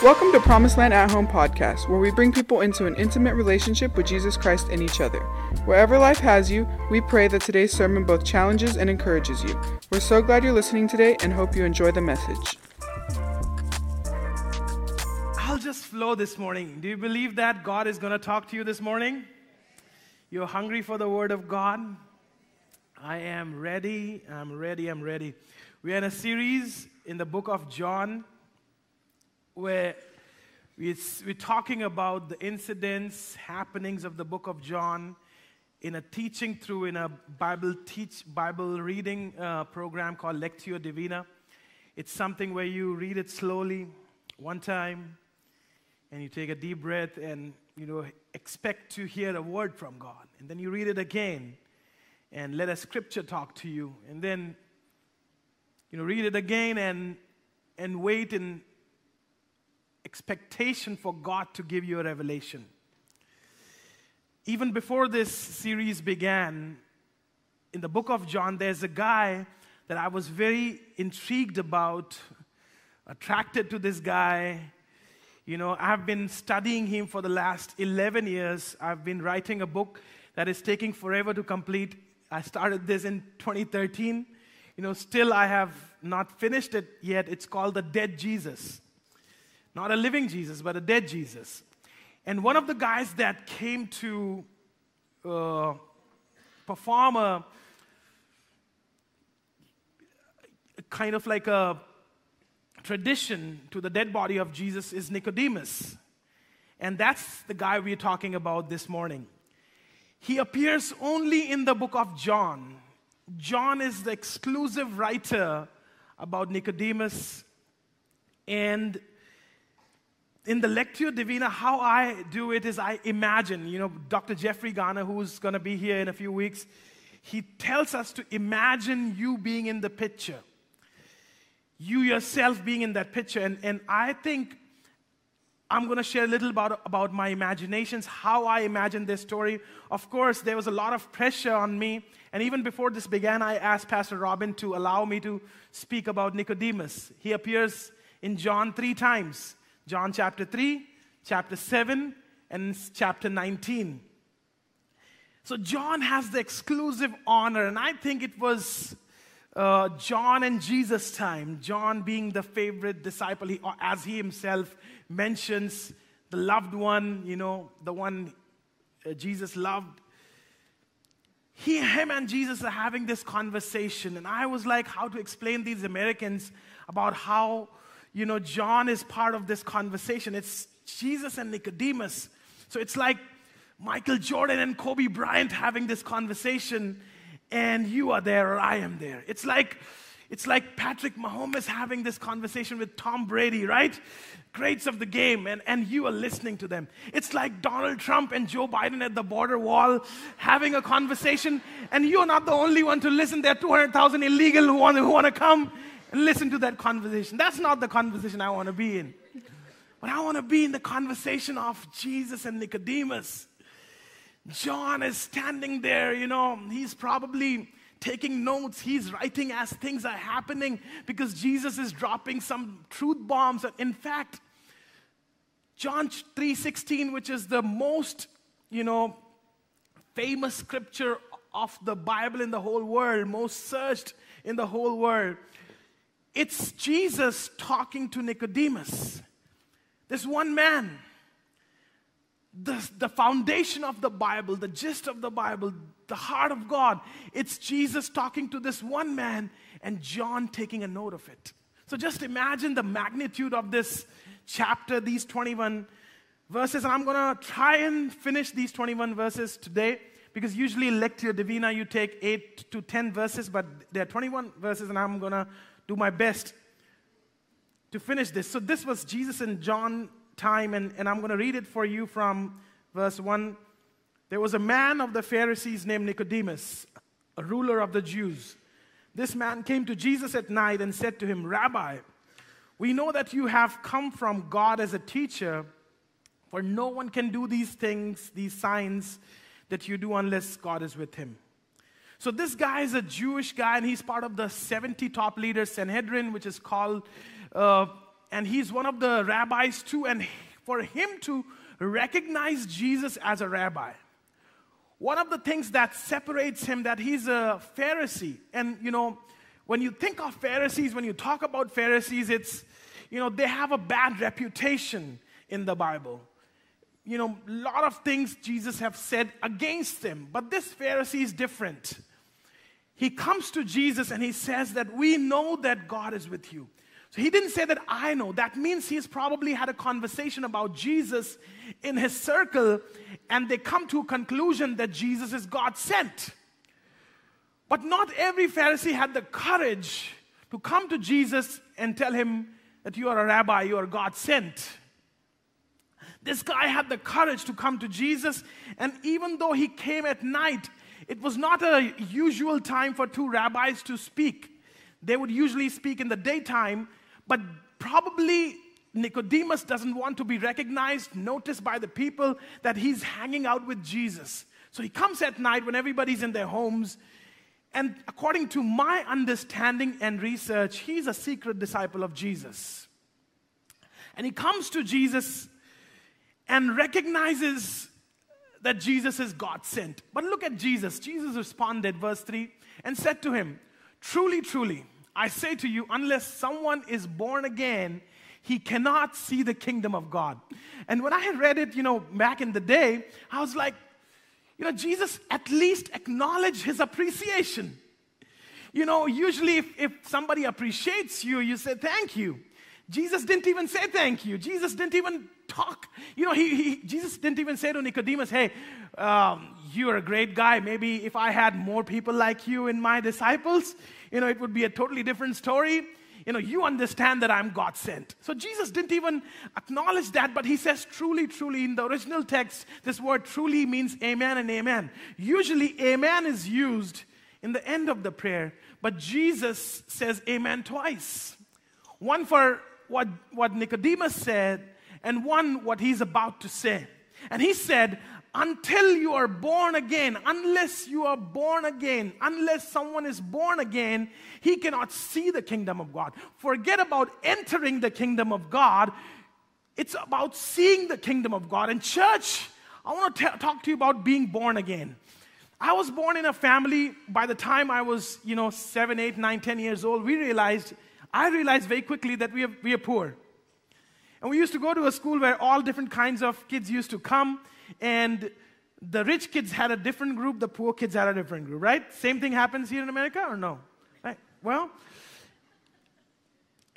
Welcome to Promised Land at Home podcast, where we bring people into an intimate relationship with Jesus Christ and each other. Wherever life has you, we pray that today's sermon both challenges and encourages you. We're so glad you're listening today and hope you enjoy the message. I'll just flow this morning. Do you believe that God is going to talk to you this morning? You're hungry for the Word of God? I am ready. I'm ready. I'm ready. We're in a series in the book of John where we're talking about the incidents, happenings of the book of John in a teaching through in a Bible teach Bible reading uh, program called Lectio Divina. It's something where you read it slowly, one time, and you take a deep breath and you know expect to hear a word from God, and then you read it again, and let a scripture talk to you, and then you know read it again and and wait in expectation for God to give you a revelation. Even before this series began, in the book of John, there's a guy that I was very intrigued about, attracted to this guy. You know, I've been studying him for the last 11 years. I've been writing a book that is taking forever to complete. I started this in 2013. You know, still I have not finished it yet. It's called The Dead Jesus. Not a living Jesus, but a dead Jesus. And one of the guys that came to uh, perform a kind of like a tradition to the dead body of Jesus is Nicodemus. And that's the guy we're talking about this morning. He appears only in the book of John. John is the exclusive writer about Nicodemus. And in the Lectio Divina, how I do it is I imagine, you know, Dr. Jeffrey Garner, who's going to be here in a few weeks, he tells us to imagine you being in the picture, you yourself being in that picture. And, and I think I'm going to share a little about, about my imaginations, how I imagine this story. Of course, there was a lot of pressure on me. And even before this began, I asked Pastor Robin to allow me to speak about Nicodemus. He appears in John three times. John chapter 3, chapter 7, and chapter 19. So John has the exclusive honor, and I think it was uh, John and Jesus' time. John being the favorite disciple, he, as he himself mentions, the loved one, you know, the one uh, Jesus loved. He, him, and Jesus are having this conversation, and I was like, how to explain these Americans about how you know, John is part of this conversation. It's Jesus and Nicodemus. So it's like Michael Jordan and Kobe Bryant having this conversation, and you are there or I am there. It's like it's like Patrick Mahomes having this conversation with Tom Brady, right? Greats of the game, and, and you are listening to them. It's like Donald Trump and Joe Biden at the border wall having a conversation, and you're not the only one to listen. There are 200,000 illegal who want, who want to come listen to that conversation. That's not the conversation I want to be in. But I want to be in the conversation of Jesus and Nicodemus. John is standing there, you know, he's probably taking notes, he's writing as things are happening because Jesus is dropping some truth bombs. In fact, John 3:16, which is the most, you know, famous scripture of the Bible in the whole world, most searched in the whole world. It's Jesus talking to Nicodemus. This one man. The, the foundation of the Bible, the gist of the Bible, the heart of God. It's Jesus talking to this one man and John taking a note of it. So just imagine the magnitude of this chapter, these 21 verses. And I'm going to try and finish these 21 verses today because usually Lectio Divina you take 8 to 10 verses, but there are 21 verses, and I'm going to do my best to finish this. So, this was Jesus and John time, and, and I'm going to read it for you from verse 1. There was a man of the Pharisees named Nicodemus, a ruler of the Jews. This man came to Jesus at night and said to him, Rabbi, we know that you have come from God as a teacher, for no one can do these things, these signs that you do, unless God is with him. So this guy is a Jewish guy, and he's part of the 70 top leaders Sanhedrin, which is called uh, and he's one of the rabbis too. And for him to recognize Jesus as a rabbi, one of the things that separates him that he's a Pharisee. And you know, when you think of Pharisees, when you talk about Pharisees, it's you know, they have a bad reputation in the Bible. You know, a lot of things Jesus have said against them, but this Pharisee is different. He comes to Jesus and he says that we know that God is with you. So he didn't say that I know. That means he's probably had a conversation about Jesus in his circle and they come to a conclusion that Jesus is God sent. But not every Pharisee had the courage to come to Jesus and tell him that you are a rabbi, you are God sent. This guy had the courage to come to Jesus, and even though he came at night, it was not a usual time for two rabbis to speak. They would usually speak in the daytime, but probably Nicodemus doesn't want to be recognized, noticed by the people that he's hanging out with Jesus. So he comes at night when everybody's in their homes. And according to my understanding and research, he's a secret disciple of Jesus. And he comes to Jesus and recognizes that Jesus is God sent. But look at Jesus. Jesus responded, verse 3, and said to him, Truly, truly, I say to you, unless someone is born again, he cannot see the kingdom of God. And when I had read it, you know, back in the day, I was like, you know, Jesus at least acknowledged his appreciation. You know, usually if, if somebody appreciates you, you say thank you. Jesus didn't even say thank you. Jesus didn't even talk. You know, he, he Jesus didn't even say to Nicodemus, hey, um, you're a great guy. Maybe if I had more people like you in my disciples, you know, it would be a totally different story. You know, you understand that I'm God sent. So Jesus didn't even acknowledge that, but he says, truly, truly. In the original text, this word truly means amen and amen. Usually, amen is used in the end of the prayer, but Jesus says amen twice. One for what, what Nicodemus said and one what he's about to say. And he said, until you are born again, unless you are born again, unless someone is born again, he cannot see the kingdom of God. Forget about entering the kingdom of God. It's about seeing the kingdom of God. And, church, I want to t- talk to you about being born again. I was born in a family, by the time I was, you know, seven, eight, nine, ten years old, we realized I realized very quickly that we are, we are poor. And we used to go to a school where all different kinds of kids used to come, and the rich kids had a different group, the poor kids had a different group, right? Same thing happens here in America or no? Right? Well,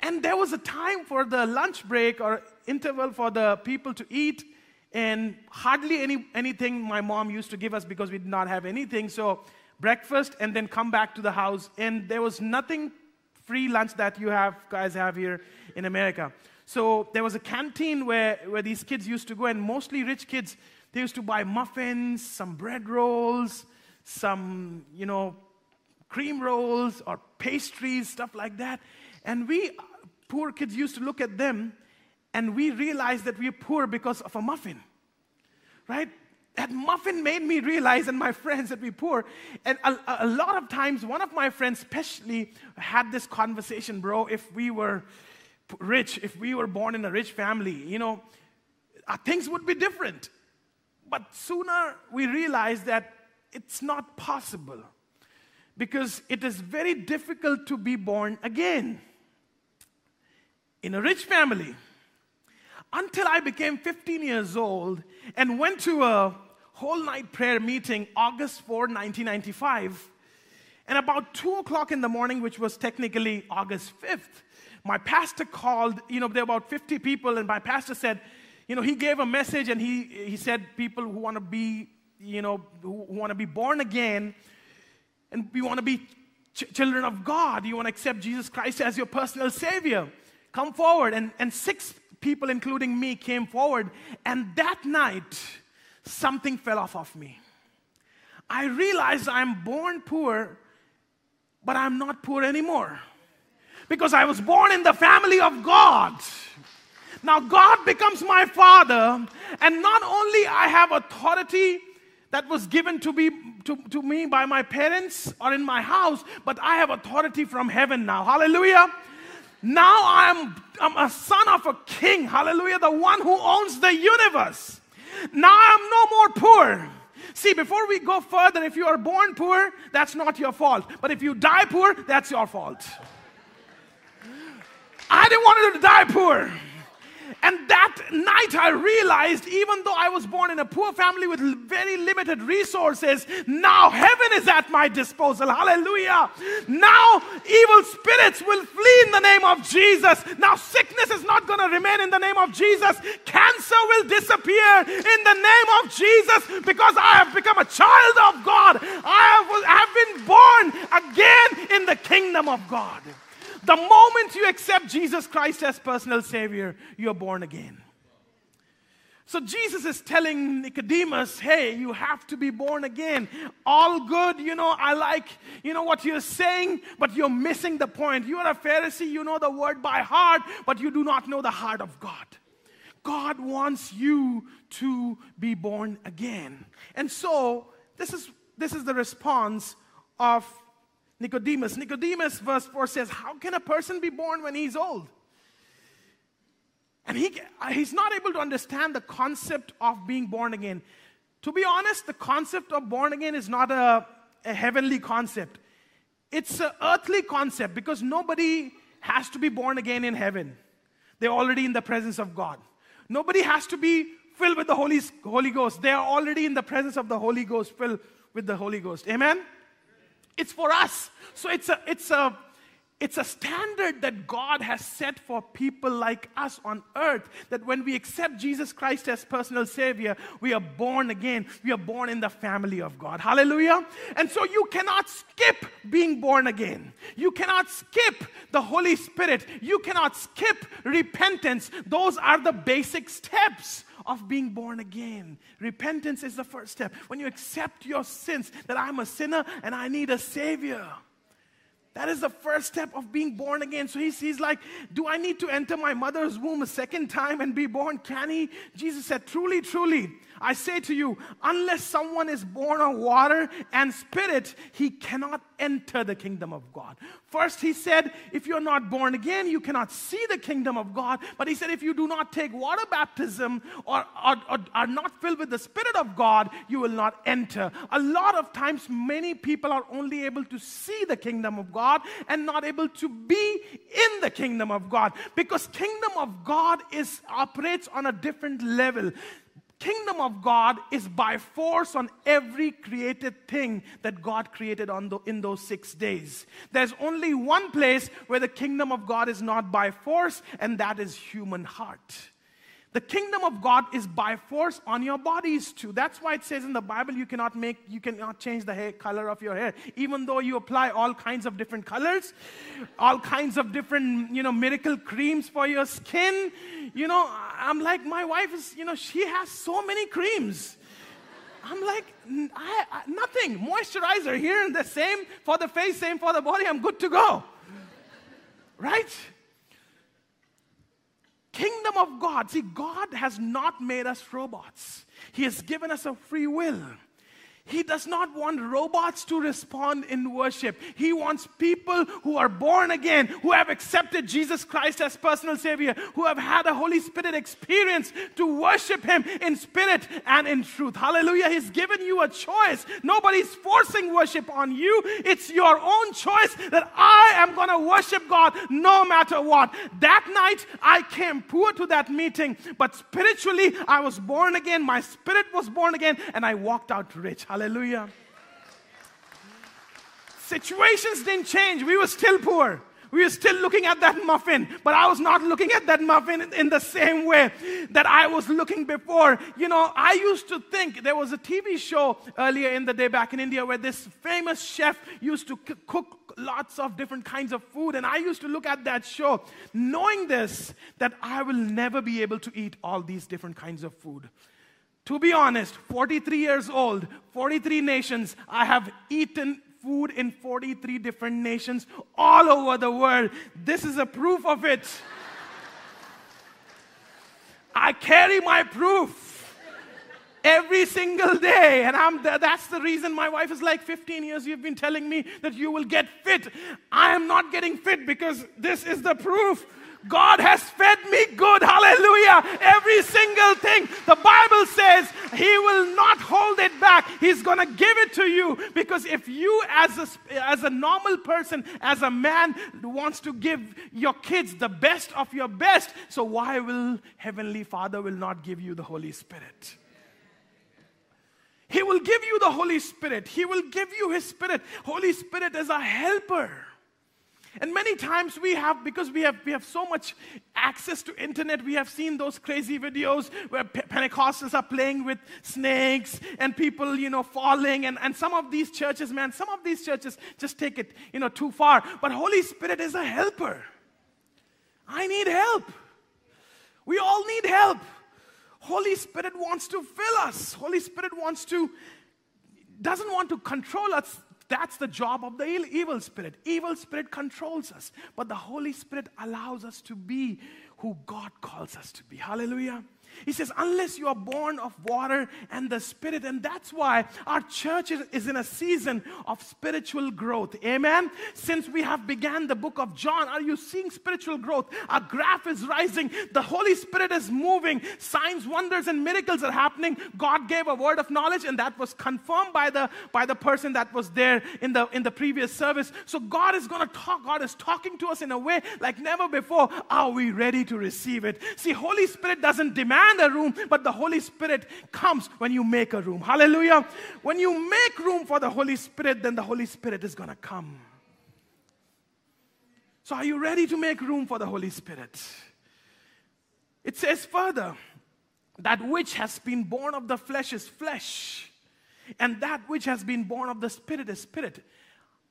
and there was a time for the lunch break or interval for the people to eat, and hardly any, anything my mom used to give us because we did not have anything. So, breakfast and then come back to the house, and there was nothing free lunch that you have guys have here in America. So there was a canteen where, where these kids used to go, and mostly rich kids, they used to buy muffins, some bread rolls, some, you know, cream rolls or pastries, stuff like that. And we, poor kids, used to look at them and we realized that we're poor because of a muffin, right? That muffin made me realize, and my friends, that we're poor. And a, a, lot of times, one of my friends, especially, had this conversation, bro. If we were rich, if we were born in a rich family, you know, uh, things would be different. But sooner we realize that it's not possible because it is very difficult to be born again. In a rich family, until I became 15 years old and went to a whole night prayer meeting August 4, 1995. And about 2 o'clock in the morning, which was technically August 5th, my pastor called, you know, there were about 50 people, and my pastor said, you know, he gave a message and he, he said, people who want to be, you know, who want to be born again and we want to be ch- children of God, you want to accept Jesus Christ as your personal Savior, come forward. And, and six people, including me, came forward. And that night, something fell off of me. I realized I'm born poor, but I'm not poor anymore. Because I was born in the family of God. Now God becomes my father, and not only I have authority that was given to, be, to, to me by my parents or in my house, but I have authority from heaven now. Hallelujah. Now I'm, I'm a son of a king. Hallelujah. The one who owns the universe. Now I'm no more poor. See, before we go further, if you are born poor, that's not your fault. But if you die poor, that's your fault. I didn't want to die poor. And that night I realized, even though I was born in a poor family with very limited resources, now heaven is at my disposal. Hallelujah. Now evil spirits will flee in the name of Jesus. Now sickness is not going to remain in the name of Jesus. Cancer will disappear in the name of Jesus because I have become a child of God. I have, been born again in the kingdom of God. The moment you accept Jesus Christ as personal Savior, you're born again. So Jesus is telling Nicodemus, hey, you have to be born again. All good, you know, I like, you know, what you're saying, but you're missing the point. You're a Pharisee, you know the word by heart, but you do not know the heart of God. God wants you to be born again. And so, this is this is the response of Nicodemus. Nicodemus, verse 4 says, How can a person be born when he's old? And he, uh, he's not able to understand the concept of being born again. To be honest, the concept of born again is not a, a heavenly concept, it's an earthly concept because nobody has to be born again in heaven. They're already in the presence of God. Nobody has to be filled with the Holy, Holy Ghost. They are already in the presence of the Holy Ghost, filled with the Holy Ghost. Amen? It's for us. So it's a, it's a, it's a standard that God has set for people like us on earth that when we accept Jesus Christ as personal Savior, we are born again. We are born in the family of God. Hallelujah. And so you cannot skip being born again. You cannot skip the Holy Spirit. You cannot skip repentance. Those are the basic steps of being born again. Repentance is the first step. When you accept your sins, that I'm a sinner and I need a Savior. That is the first step of being born again. So he's, he's like, Do I need to enter my mother's womb a second time and be born? Can he? Jesus said, Truly, truly, I say to you, unless someone is born of water and spirit, he cannot enter the kingdom of God. First, he said, if you're not born again, you cannot see the kingdom of God. But he said, if you do not take water baptism or, or, or are not filled with the Spirit of God, you will not enter. A lot of times, many people are only able to see the kingdom of God and not able to be in the kingdom of God because kingdom of God is operates on a different level kingdom of God is by force on every created thing that God created on the, in those six days. There's only one place where the kingdom of God is not by force, and that is human heart. The kingdom of God is by force on your bodies too. That's why it says in the Bible you cannot make, you cannot change the hair color of your hair. Even though you apply all kinds of different colors, all kinds of different, you know, miracle creams for your skin. You know, I'm like, my wife is, you know, she has so many creams. I'm like, I, I, nothing. Moisturizer here and the same for the face, same for the body. I'm good to go. Right? Kingdom of God. See, God has not made us robots, He has given us a free will. He does not want robots to respond in worship. He wants people who are born again, who have accepted Jesus Christ as personal Savior, who have had a Holy Spirit experience to worship Him in spirit and in truth. Hallelujah. He's given you a choice. Nobody's forcing worship on you. It's your own choice that I am going to worship God no matter what. That night, I came poor to that meeting, but spiritually, I was born again. My spirit was born again, and I walked out rich. Hallelujah. Situations didn't change. We were still poor. We were still looking at that muffin, but I was not looking at that muffin in the same way that I was looking before. You know, I used to think there was a TV show earlier in the day back in India where this famous chef used to c- cook lots of different kinds of food. And I used to look at that show knowing this, that I will never be able to eat all these different kinds of food. To be honest, 43 years old, 43 nations, I have eaten food in 43 different nations all over the world. This is a proof of it. I carry my proof. every single day. And I'm that's the reason my wife is like, 15 years you've been telling me that you will get fit. I am not getting fit because this is the proof. God has fed me good. Hallelujah. Every single thing. The Bible says He will not hold it back. He's going to give it to you because if you, as a, as a normal person, as a man, wants to give your kids the best of your best, so why will Heavenly Father will not give you the Holy Spirit? He will give you the Holy Spirit. He will give you His Spirit. Holy Spirit is a helper. And many times we have, because we have, we have so much access to internet, we have seen those crazy videos where Pentecostals are playing with snakes and people, you know, falling. And, and some of these churches, man, some of these churches just take it, you know, too far. But Holy Spirit is a helper. I need help. We all need help. Holy Spirit wants to fill us. Holy Spirit wants to, doesn't want to control us. That's the job of the evil spirit. Evil spirit controls us, but the Holy Spirit allows us to be who God calls us to be. Hallelujah. He says, unless you are born of water and the Spirit. And that's why our church is, in a season of spiritual growth. Amen. Since we have began the book of John, are you seeing spiritual growth? Our graph is rising. The Holy Spirit is moving. Signs, wonders, and miracles are happening. God gave a word of knowledge, and that was confirmed by the by the person that was there in the in the previous service. So God is going to talk. God is talking to us in a way like never before. Are we ready to receive it? See, Holy Spirit doesn't demand demand a room, but the Holy Spirit comes when you make a room. Hallelujah. When you make room for the Holy Spirit, then the Holy Spirit is going to come. So, are you ready to make room for the Holy Spirit? It says further, that which has been born of the flesh is flesh, and that which has been born of the spirit is spirit.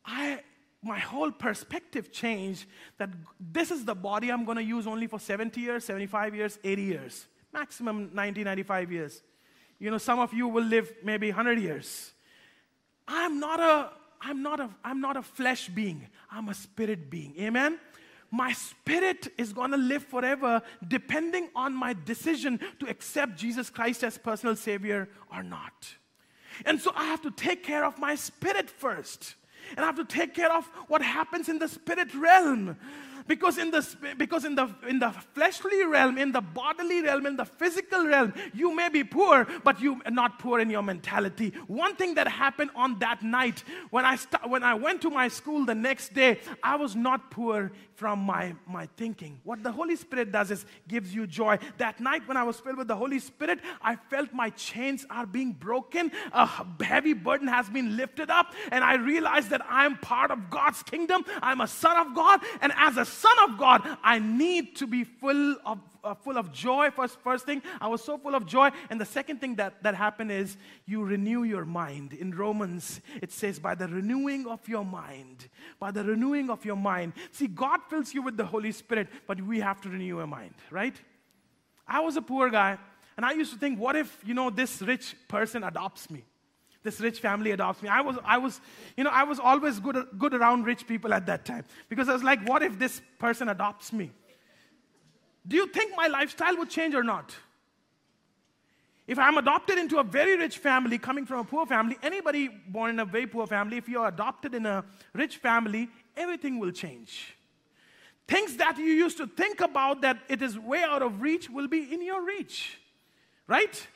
I my whole perspective changed that this is the body I'm going to use only for 70 years, 75 years, 80 years maximum 90, 95 years. You know, some of you will live maybe 100 years. I'm not a, I'm not a, I'm not a flesh being. I'm a spirit being. Amen? My spirit is going to live forever depending on my decision to accept Jesus Christ as personal Savior or not. And so I have to take care of my spirit first. And I have to take care of what happens in the spirit realm. Because in the, because in the, in the fleshly realm, in the bodily realm, in the physical realm, you may be poor, but you are not poor in your mentality. One thing that happened on that night when I, st- when I went to my school the next day, I was not poor from my, my thinking. What the Holy Spirit does is gives you joy. That night when I was filled with the Holy Spirit, I felt my chains are being broken. A heavy burden has been lifted up, and I realized that I'm part of God's kingdom. I'm a son of God, and as a son of God, I need to be full of uh, full of joy. First, first thing, I was so full of joy. And the second thing that, that happened is you renew your mind. In Romans, it says, by the renewing of your mind, by the renewing of your mind. See, God fills you with the Holy Spirit, but we have to renew our mind, right? I was a poor guy, and I used to think, what if, you know, this rich person adopts me? this rich family adopts me. I was, I was, you know, I was always good, good around rich people at that time because I was like, what if this person adopts me? Do you think my lifestyle would change or not? If I'm adopted into a very rich family coming from a poor family, anybody born in a very poor family, if you're adopted in a rich family, everything will change. Things that you used to think about that it is way out of reach will be in your reach, right?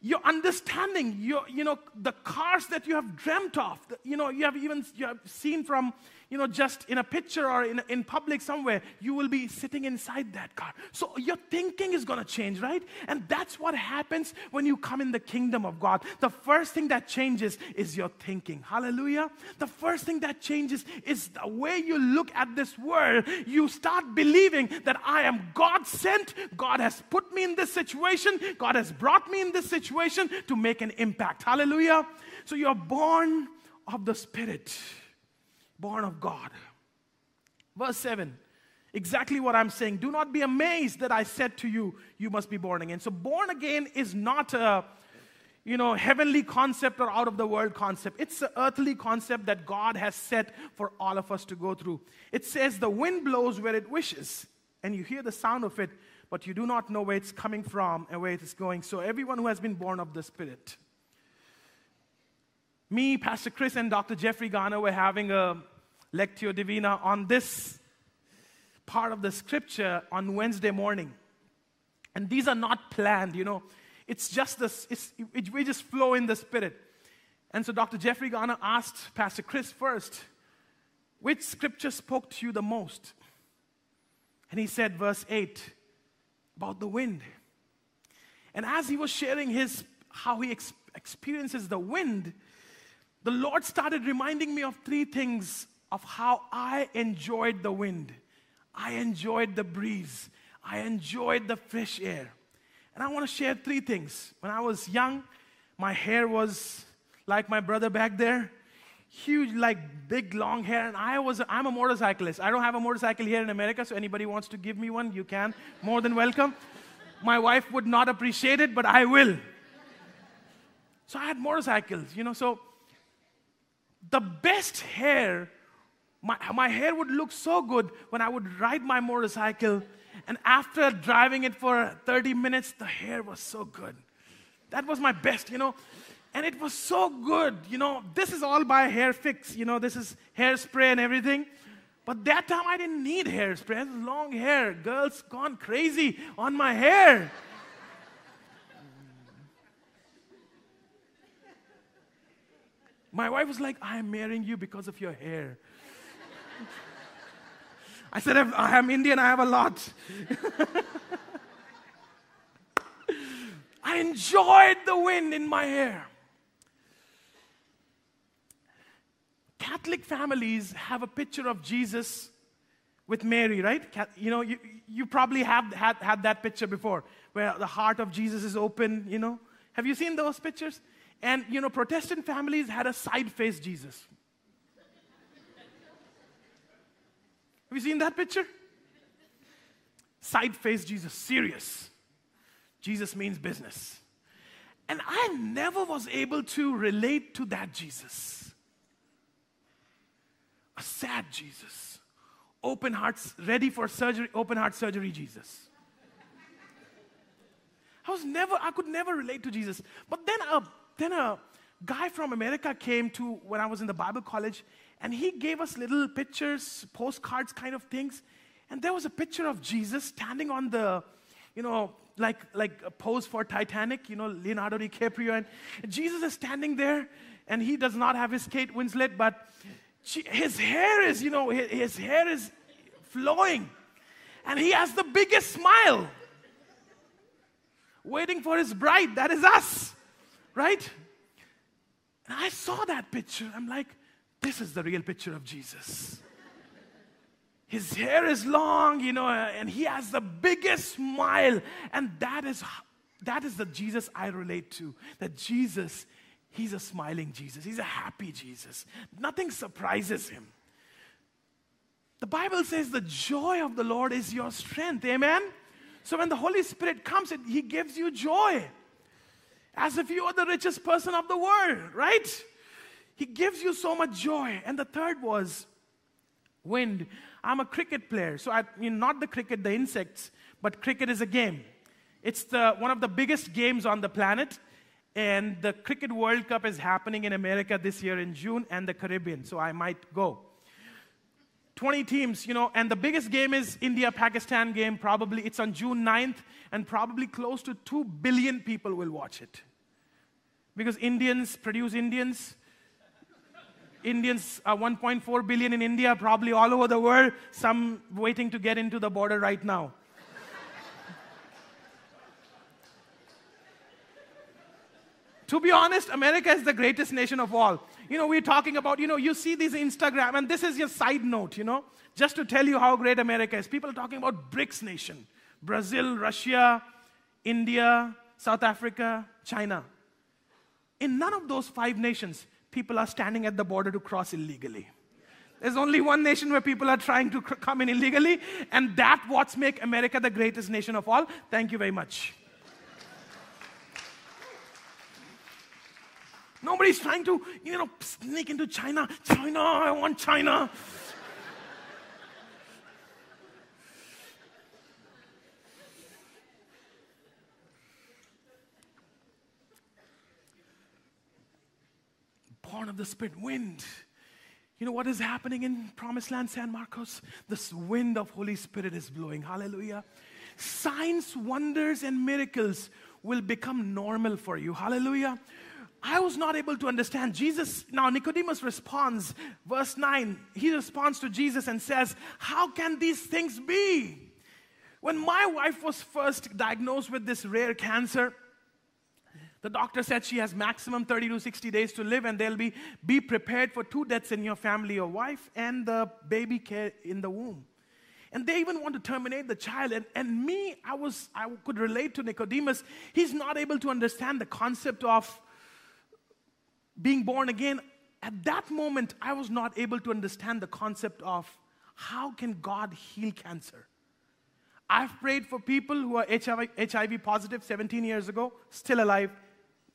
Your understanding, your, you know, the cars that you have dreamt of, you know, you have even you have seen from you know, just in a picture or in, in public somewhere, you will be sitting inside that car. So your thinking is going to change, right? And that's what happens when you come in the kingdom of God. The first thing that changes is your thinking. Hallelujah. The first thing that changes is the way you look at this world. You start believing that I am God sent. God has put me in this situation. God has brought me in this situation to make an impact. Hallelujah. So you're born of the Spirit born of God. Verse 7 exactly what I'm saying. Do not be amazed that I said to you, you must be born again. So, born again is not a you know, heavenly concept or out of the world concept. It's an earthly concept that God has set for all of us to go through. It says the wind blows where it wishes, and you hear the sound of it, but you do not know where it's coming from and where it is going. So, everyone who has been born of the Spirit. Me, Pastor Chris, and Dr. Jeffrey Garner were having a Lectio Divina on this part of the scripture on Wednesday morning. And these are not planned, you know. It's just this, it's, it, we just flow in the Spirit. And so Dr. Jeffrey Garner asked Pastor Chris first, which scripture spoke to you the most? And he said, verse 8, about the wind. And as he was sharing his how he ex- experiences the wind, the Lord started reminding me of three things of how I enjoyed the wind. I enjoyed the breeze. I enjoyed the fresh air. And I want to share three things. When I was young, my hair was like my brother back there huge, like big, long hair. And I was, I'm a motorcyclist. I don't have a motorcycle here in America, so anybody wants to give me one, you can. More than welcome. My wife would not appreciate it, but I will. So I had motorcycles, you know. So the best hair, my, my hair would look so good when I would ride my motorcycle. And after driving it for 30 minutes, the hair was so good. That was my best, you know. And it was so good. You know, this is all by hair fix. You know, this is hairspray and everything. But that time I didn't need hairspray. Long hair. Girls gone crazy on my hair. My wife was like, I am marrying you because of your hair. I said, I am Indian, I have a lot. I enjoyed the wind in my hair. Catholic families have a picture of Jesus with Mary, right? You know, you, you probably have had, had that picture before where the heart of Jesus is open, you know. Have you seen those pictures? And, you know, Protestant families had a side face Jesus. Have you seen that picture? Side face Jesus, serious. Jesus means business. And I never was able to relate to that Jesus a sad Jesus. Open hearts, ready for surgery, open heart surgery Jesus. I was never, I could never relate to Jesus. But then a, then a guy from America came to when I was in the Bible college, and he gave us little pictures, postcards kind of things. And there was a picture of Jesus standing on the, you know, like, like a pose for Titanic, you know, Leonardo DiCaprio. And Jesus is standing there, and he does not have his Kate Winslet, but his hair is, you know, his hair is flowing. And he has the biggest smile. Waiting for his bride. That is us. Right? And I saw that picture. I'm like, this is the real picture of Jesus. His hair is long, you know, uh, and he has the biggest smile. And that is, that is the Jesus I relate to. That Jesus He's a smiling Jesus. He's a happy Jesus. Nothing surprises him. The Bible says the joy of the Lord is your strength. Amen? So when the Holy Spirit comes, it, He gives you joy. As if you are the richest person of the world, right? He gives you so much joy. And the third was wind. I'm a cricket player. So I mean not the cricket, the insects, but cricket is a game. It's the, one of the biggest games on the planet. And the Cricket World Cup is happening in America this year in June and the Caribbean, so I might go. 20 teams, you know, and the biggest game is India Pakistan game. Probably it's on June 9th, and probably close to 2 billion people will watch it. Because Indians produce Indians. Indians are 1.4 billion in India, probably all over the world, some waiting to get into the border right now. To be honest, America is the greatest nation of all. You know, we're talking about, you know, you see these Instagram, and this is your side note, you know, just to tell you how great America is. People are talking about BRICS nation Brazil, Russia, India, South Africa, China. In none of those five nations, people are standing at the border to cross illegally. There's only one nation where people are trying to come in illegally, and that's what's make America the greatest nation of all. Thank you very much. Nobody's trying to, you know, sneak into China. China, I want China. Born of the Spirit. Wind. You know what is happening in Promised Land, San Marcos? This wind of Holy Spirit is blowing. Hallelujah. Signs, wonders, and miracles will become normal for you. Hallelujah. I was not able to understand. Jesus, now Nicodemus responds, verse 9, he responds to Jesus and says, How can these things be? When my wife was first diagnosed with this rare cancer, the doctor said she has maximum 30 to 60 days to live, and they'll be be prepared for two deaths in your family, your wife and the baby care in the womb. And they even want to terminate the child. And, and me, I was I could relate to Nicodemus. He's not able to understand the concept of being born again, at that moment, I was not able to understand the concept of how can God heal cancer. I've prayed for people who are HIV, HIV positive 17 years ago, still alive,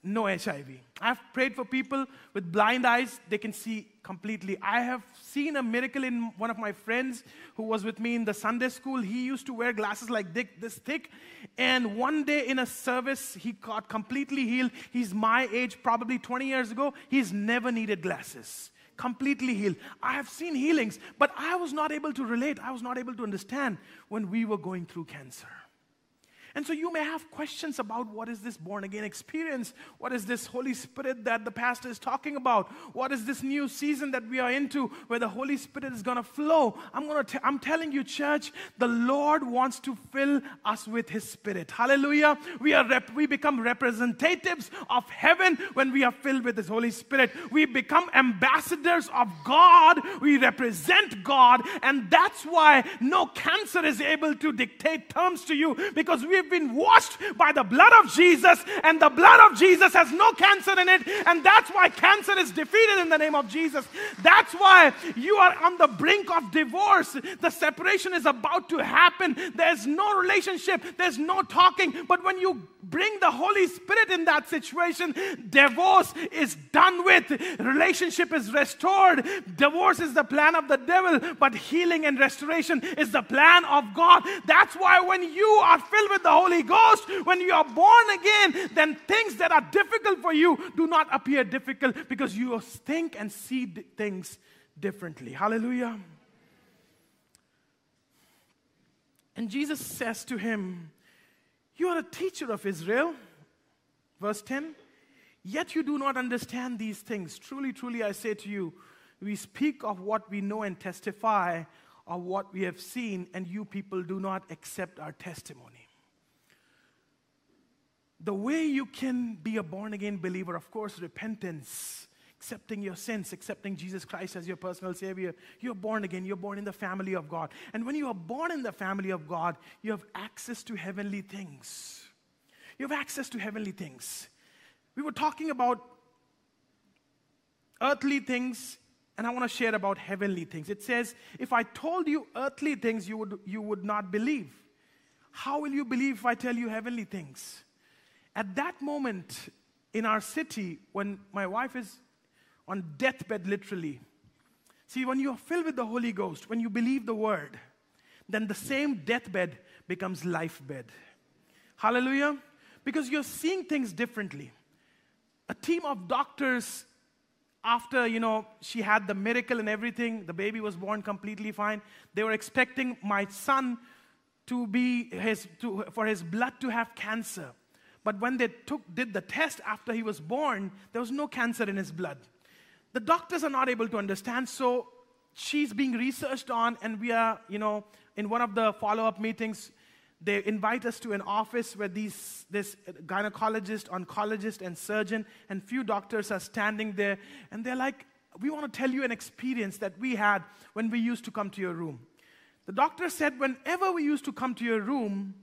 no HIV. I've prayed for people with blind eyes, they can see completely. I have seen a miracle in one of my friends who was with me in the Sunday school. He used to wear glasses like this thick, and one day in a service, he got completely healed. He's my age, probably 20 years ago. He's never needed glasses. Completely healed. I have seen healings, but I was not able to relate. I was not able to understand when we were going through cancer. And so you may have questions about what is this born again experience? What is this Holy Spirit that the pastor is talking about? What is this new season that we are into where the Holy Spirit is going to flow? I'm going to I'm telling you church, the Lord wants to fill us with his spirit. Hallelujah. We are rep- we become representatives of heaven when we are filled with his Holy Spirit. We become ambassadors of God. We represent God and that's why no cancer is able to dictate terms to you because we we've been washed by the blood of Jesus, and the blood of Jesus has no cancer in it, and that's why cancer is defeated in the name of Jesus. That's why you are on the brink of divorce. The separation is about to happen. There's no relationship, there's no talking, but when you bring the Holy Spirit in that situation, divorce is done with, relationship is restored. Divorce is the plan of the devil, but healing and restoration is the plan of God. That's why when you are filled with the Holy Ghost, when you are born again, then things that are difficult for you do not appear difficult because you think and see things differently. Hallelujah. And Jesus says to him, You are a teacher of Israel. Verse 10 Yet you do not understand these things. Truly, truly, I say to you, we speak of what we know and testify of what we have seen, and you people do not accept our testimony the way you can be a born again believer, of course, repentance, accepting your sins, accepting Jesus Christ as your personal Savior. You're born again, you're born in the family of God. And when you are born in the family of God, you have access to heavenly things. You have access to heavenly things. We were talking about earthly things, and I want to share about heavenly things. It says, If I told you earthly things, you would, you would not believe. How will you believe if I tell you heavenly things? At that moment in our city, when my wife is on deathbed, literally, see, when you are filled with the Holy Ghost, when you believe the word, then the same deathbed becomes life bed. Hallelujah. Because you're seeing things differently. A team of doctors, after, you know, she had the miracle and everything, the baby was born completely fine. They were expecting my son to be his, to, for his blood to have cancer. But when they took, did the test after he was born, there was no cancer in his blood. The doctors are not able to understand, so she's being researched on, and we are, you know, in one of the follow up meetings, they invite us to an office where these, this gynecologist, oncologist, and surgeon, and few doctors are standing there, and they're like, We want to tell you an experience that we had when we used to come to your room. The doctor said, Whenever we used to come to your room,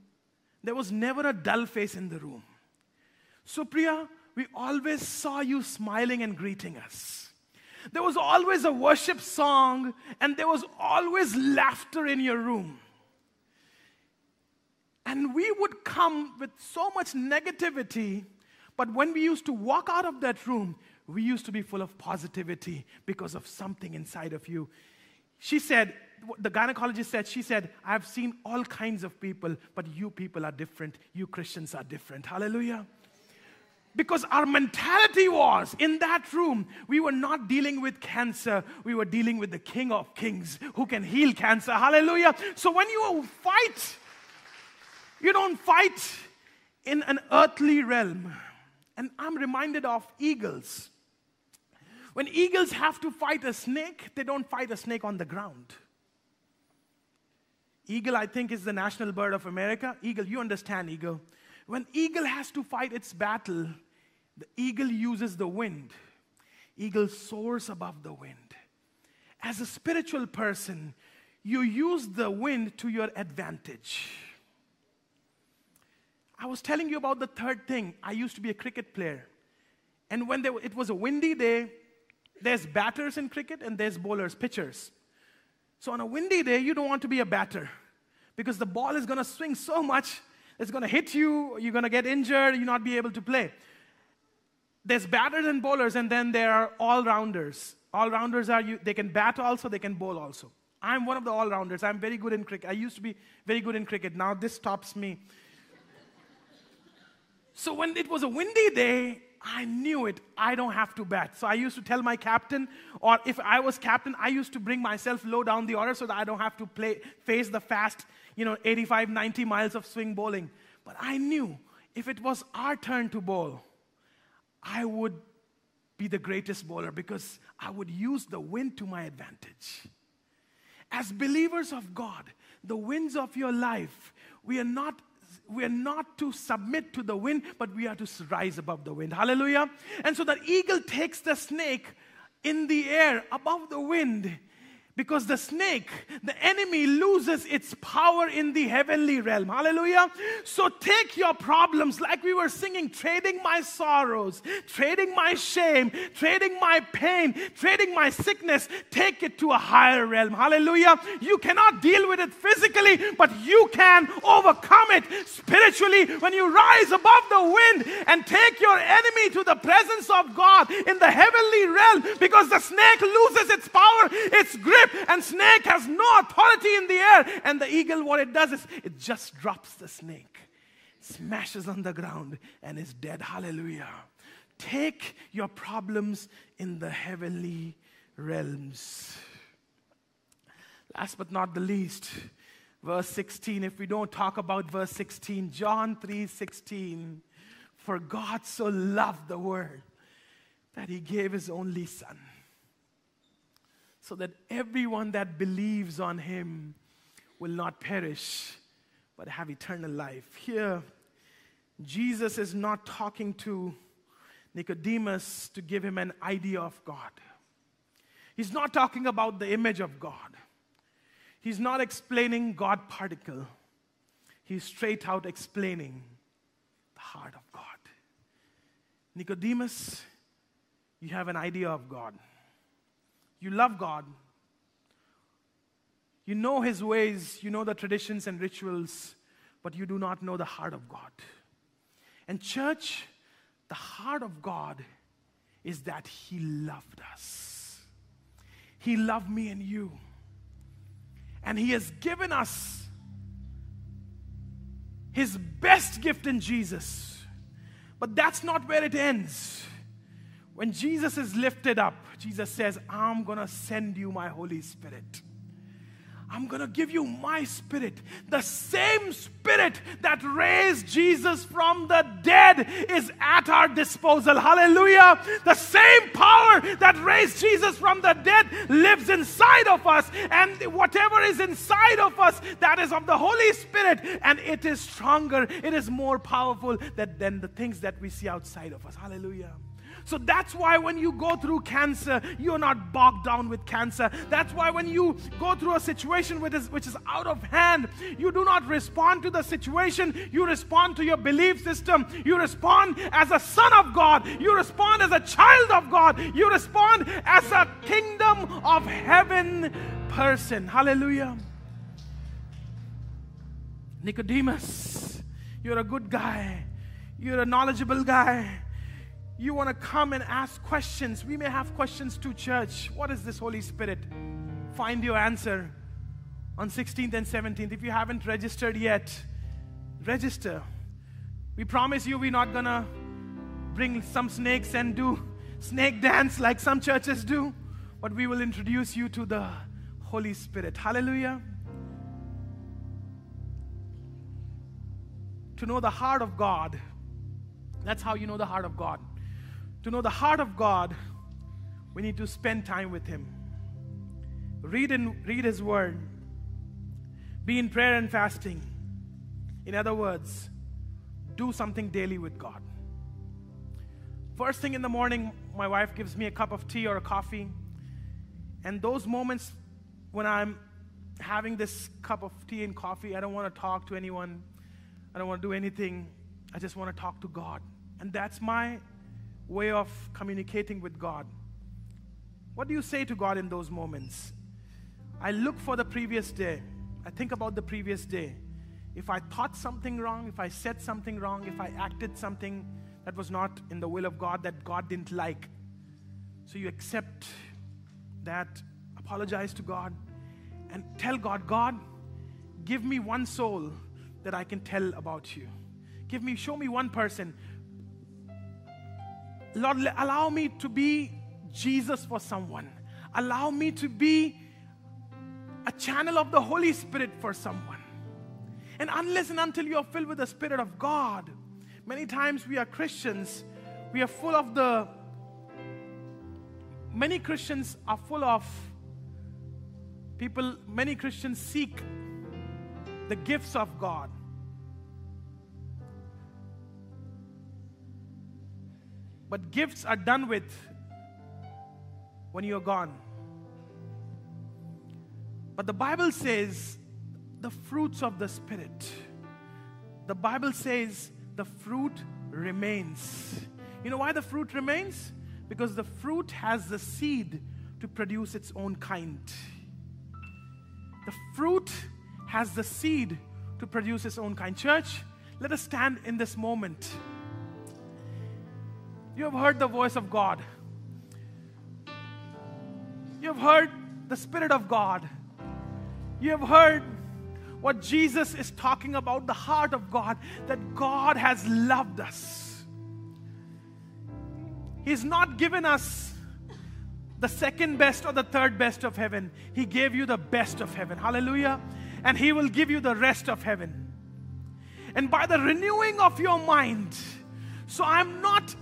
there was never a dull face in the room. Supriya, we always saw you smiling and greeting us. There was always a worship song, and there was always laughter in your room. And we would come with so much negativity, but when we used to walk out of that room, we used to be full of positivity because of something inside of you. She said, the gynecologist said, she said, I've seen all kinds of people, but you people are different. You Christians are different. Hallelujah. Because our mentality was in that room, we were not dealing with cancer, we were dealing with the King of Kings who can heal cancer. Hallelujah. So when you fight, you don't fight in an earthly realm. And I'm reminded of eagles. When eagles have to fight a snake, they don't fight a snake on the ground. Eagle, I think, is the national bird of America. Eagle, you understand eagle. When eagle has to fight its battle, the eagle uses the wind. Eagle soars above the wind. As a spiritual person, you use the wind to your advantage. I was telling you about the third thing. I used to be a cricket player. And when there, it was a windy day, there's batters in cricket and there's bowlers, pitchers. So on a windy day, you don't want to be a batter because the ball is going to swing so much, it's going to hit you, you're going to get injured, you not be able to play. There's batters and bowlers, and then there are all rounders. All rounders are you, they can bat also, they can bowl also. I'm one of the all rounders. I'm very good in cricket. I used to be very good in cricket. Now this stops me. so when it was a windy day, I knew it. I don't have to bat. So I used to tell my captain, or if I was captain, I used to bring myself low down the order so that I don't have to play, face the fast, you know, 85, 90 miles of swing bowling. But I knew if it was our turn to bowl, I would be the greatest bowler because I would use the wind to my advantage. As believers of God, the winds of your life, we are not we are not to submit to the wind, but we are to rise above the wind. Hallelujah. And so that eagle takes the snake in the air above the wind because the snake, the enemy, loses its power in the heavenly realm. Hallelujah. So take your problems, like we were singing, trading my sorrows, trading my shame, trading my pain, trading my sickness, take it to a higher realm. Hallelujah. You cannot deal with it physically, but you can overcome it spiritually when you rise above the wind and take your enemy to the presence of God in the heavenly realm because the snake loses its power, its grip and snake has no authority in the air. And the eagle, what it does is it just drops the snake, smashes on the ground, and is dead. Hallelujah. Take your problems in the heavenly realms. Last but not the least, verse 16. If we don't talk about verse 16, John 3 16. For God so loved the world that he gave his only son so that everyone that believes on him will not perish, but have eternal life. Here, Jesus is not talking to Nicodemus to give him an idea of God. He's not talking about the image of God. He's not explaining God particle. He's straight out explaining the heart of God. Nicodemus, you have an idea of God. You love God. You know His ways, you know the traditions and rituals, but you do not know the heart of God. And, church, the heart of God is that He loved us. He loved me and you. And He has given us His best gift in Jesus. But that's not where it ends. When Jesus is lifted up, Jesus says, I'm going to send you my Holy Spirit. I'm going to give you my spirit. The same spirit that raised Jesus from the dead is at our disposal. Hallelujah. The same power that raised Jesus from the dead lives inside of us. And whatever is inside of us, that is of the Holy Spirit. And it is stronger, it is more powerful than the things that we see outside of us. Hallelujah. So that's why when you go through cancer, you're not bogged down with cancer. That's why when you go through a situation which is, which is out of hand, you do not respond to the situation. You respond to your belief system. You respond as a son of God. You respond as a child of God. You respond as a kingdom of heaven person. Hallelujah. Nicodemus, you're a good guy. You're a knowledgeable guy you want to come and ask questions, we may have questions to church. What is this Holy Spirit? Find your answer on 16th and 17th. If you haven't registered yet, register. We promise you we're not going to bring some snakes and do snake dance like some churches do, but we will introduce you to the Holy Spirit. Hallelujah. To know the heart of God, that's how you know the heart of God. To know the heart of God, we need to spend time with Him. Read, and, read His Word. Be in prayer and fasting. In other words, do something daily with God. First thing in the morning, my wife gives me a cup of tea or a coffee. And those moments when I'm having this cup of tea and coffee, I don't want to talk to anyone. I don't want to do anything. I just want to talk to God. And that's my way of communicating with God. What do you say to God in those moments? I look for the previous day. I think about the previous day. If I thought something wrong, if I said something wrong, if I acted something that was not in the will of God, that God didn't like. So you accept that, apologize to God, and tell God, God, give me one soul that I can tell about you. Give me, show me one person. Lord, allow me to be Jesus for someone. Allow me to be a channel of the Holy Spirit for someone. And unless and until you are filled with the Spirit of God, many times we are Christians, we are full of the, many Christians are full of people, many Christians seek the gifts of God. But gifts are done with when you're gone. But the Bible says the fruits of the Spirit. The Bible says the fruit remains. You know why the fruit remains? Because the fruit has the seed to produce its own kind. The fruit has the seed to produce its own kind. Church, let us stand in this moment. You have heard the voice of God. You have heard the Spirit of God. You have heard what Jesus is talking about the heart of God, that God has loved us. He's not given us the second best or the third best of heaven, He gave you the best of heaven. Hallelujah. And He will give you the rest of heaven. And by the renewing of your mind, so I'm not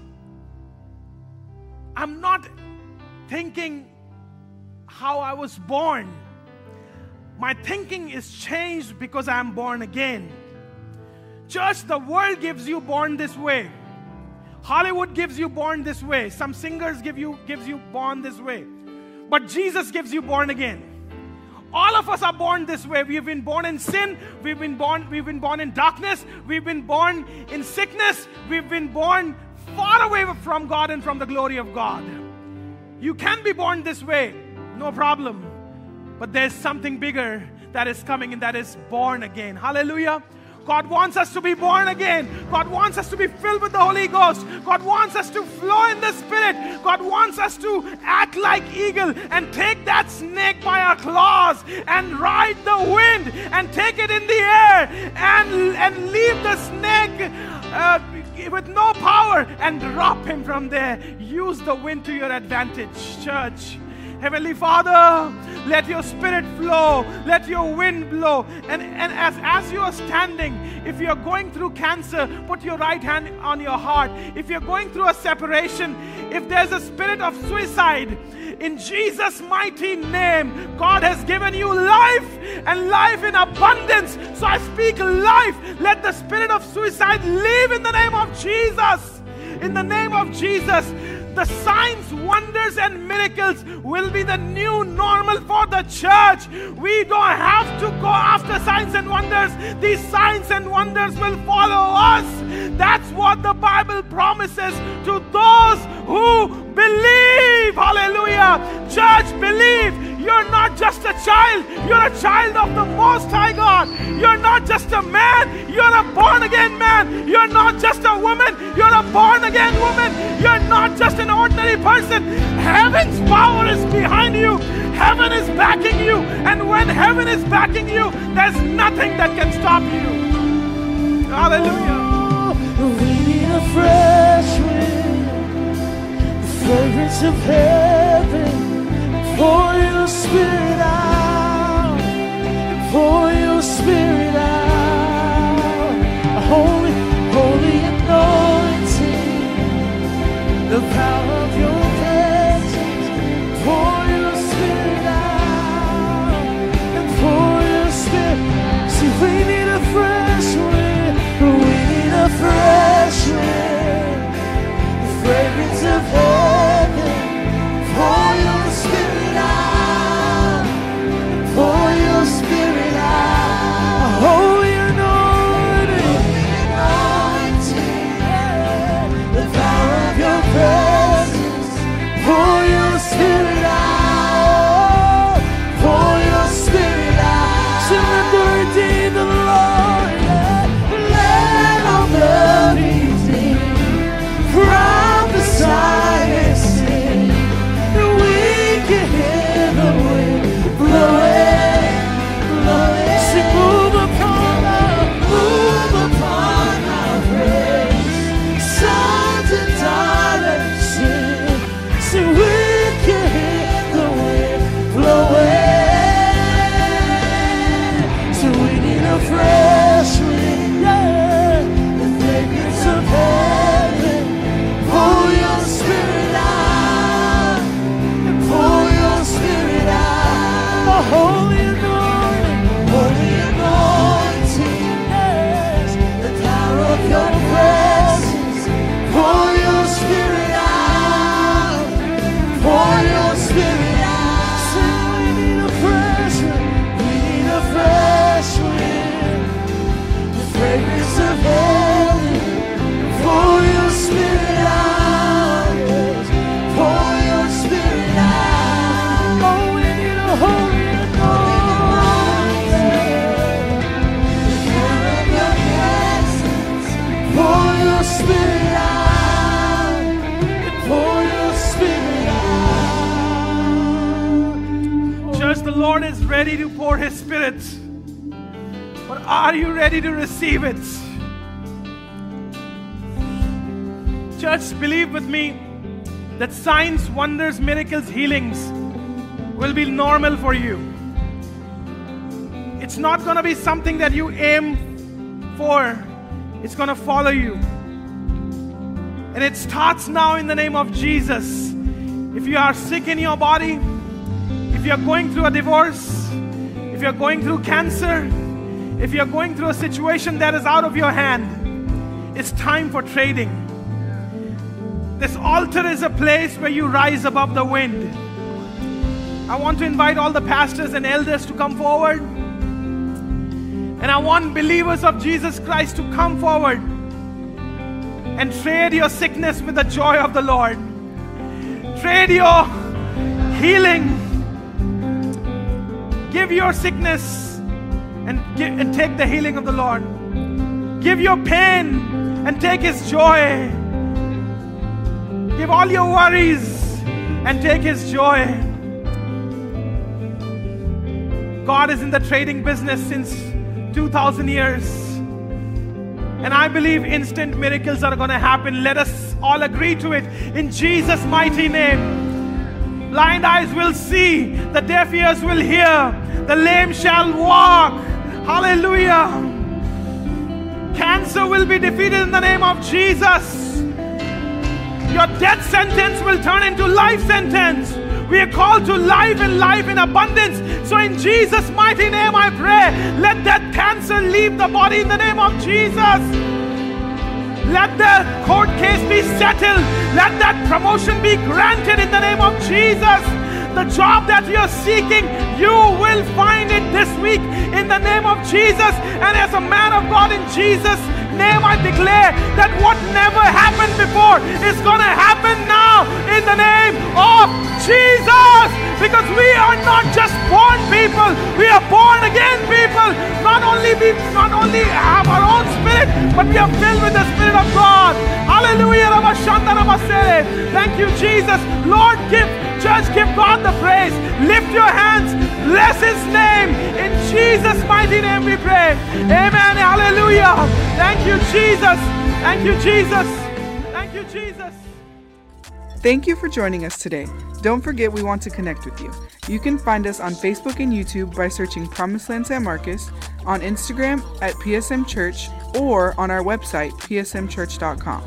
I'm not thinking how I was born. My thinking is changed because I'm born again. Church, the world gives you born this way. Hollywood gives you born this way. Some singers give you gives you born this way. But Jesus gives you born again. All of us are born this way. We've been born in sin. We've been born, we've been born in darkness. We've been born in sickness. We've been born far away from God and from the glory of God. You can be born this way, no problem. But there's something bigger that is coming, and that is born again. Hallelujah. God wants us to be born again. God wants us to be filled with the Holy Ghost. God wants us to flow in the Spirit. God wants us to act like eagle and take that snake by our claws and ride the wind and take it in the air and, and leave the snake uh, with no power and drop him from there. Use the wind to your advantage, church. Heavenly Father, let your spirit flow, let your wind blow. And, and as, as you are standing, if you're going through cancer, put your right hand on your heart. If you're going through a separation, if there's a spirit of suicide, in Jesus' mighty name, God has given you life and life in abundance. So I speak life. Let the spirit of suicide leave in the name of Jesus. In the name of Jesus the signs, wonders, and miracles will be the new normal for the church. We don't have to go after signs and wonders, these signs and wonders will follow us. That's what the Bible promises to those who believe. Hallelujah. Church, believe you're not just a child, you're a child of the Most High God. You're not just a man, person. Heaven's power is behind you, heaven is backing you. And when heaven is backing you, there's nothing that can stop you. Hallelujah. We need a fresh wind. The fragrance of heaven. Pour your spirit out. Pour your Church, believe with me that signs, wonders, miracles, healings will be normal for you. It's not going to be something that you aim for, it's going to follow you. And it starts now in the name of Jesus. If you are sick in your body, if you're going through a divorce, if you're going through cancer, if you're going through a situation that is out of your hand, it's time for trading. This altar is a place where you rise above the wind. I want to invite all the pastors and elders to come forward. And I want believers of Jesus Christ to come forward and trade your sickness with the joy of the Lord. Trade your healing. Give your sickness and, and take the healing of the Lord. Give your pain and take His joy. Give all your worries and take His joy. God is in the trading business since 2000 years. And I believe instant miracles are going to happen. Let us all agree to it in Jesus' mighty name. Blind eyes will see, the deaf ears will hear, the lame shall walk. Hallelujah. Cancer will be defeated in the name of Jesus. Your death sentence will turn into life sentence. We are called to life and life in abundance. So in Jesus' mighty name I pray, let that cancer leave the body in the name of Jesus. Let the court case be settled. Let that promotion be granted in the name of Jesus. The job that you're seeking, you will find it this week in the name of Jesus. And as a man of God in Jesus' name, I declare that what never happened before is going to happen now in the name of Jesus. Because we are not just born people, we are born again people. Not only we not only have our own spirit, but we are filled with the Spirit of God. Hallelujah. Thank you, Jesus. Lord, give church, give God the praise. Lift your hands, bless his name. In Jesus' mighty name we pray. Amen. Hallelujah. Thank you, Jesus. Thank you, Jesus. Thank you, Jesus. Thank you for joining us today. Don't forget we want to connect with you. You can find us on Facebook and YouTube by searching Promised Land San Marcos, on Instagram at PSM Church, or on our website, psmchurch.com.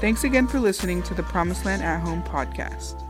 Thanks again for listening to the Promised Land at Home podcast.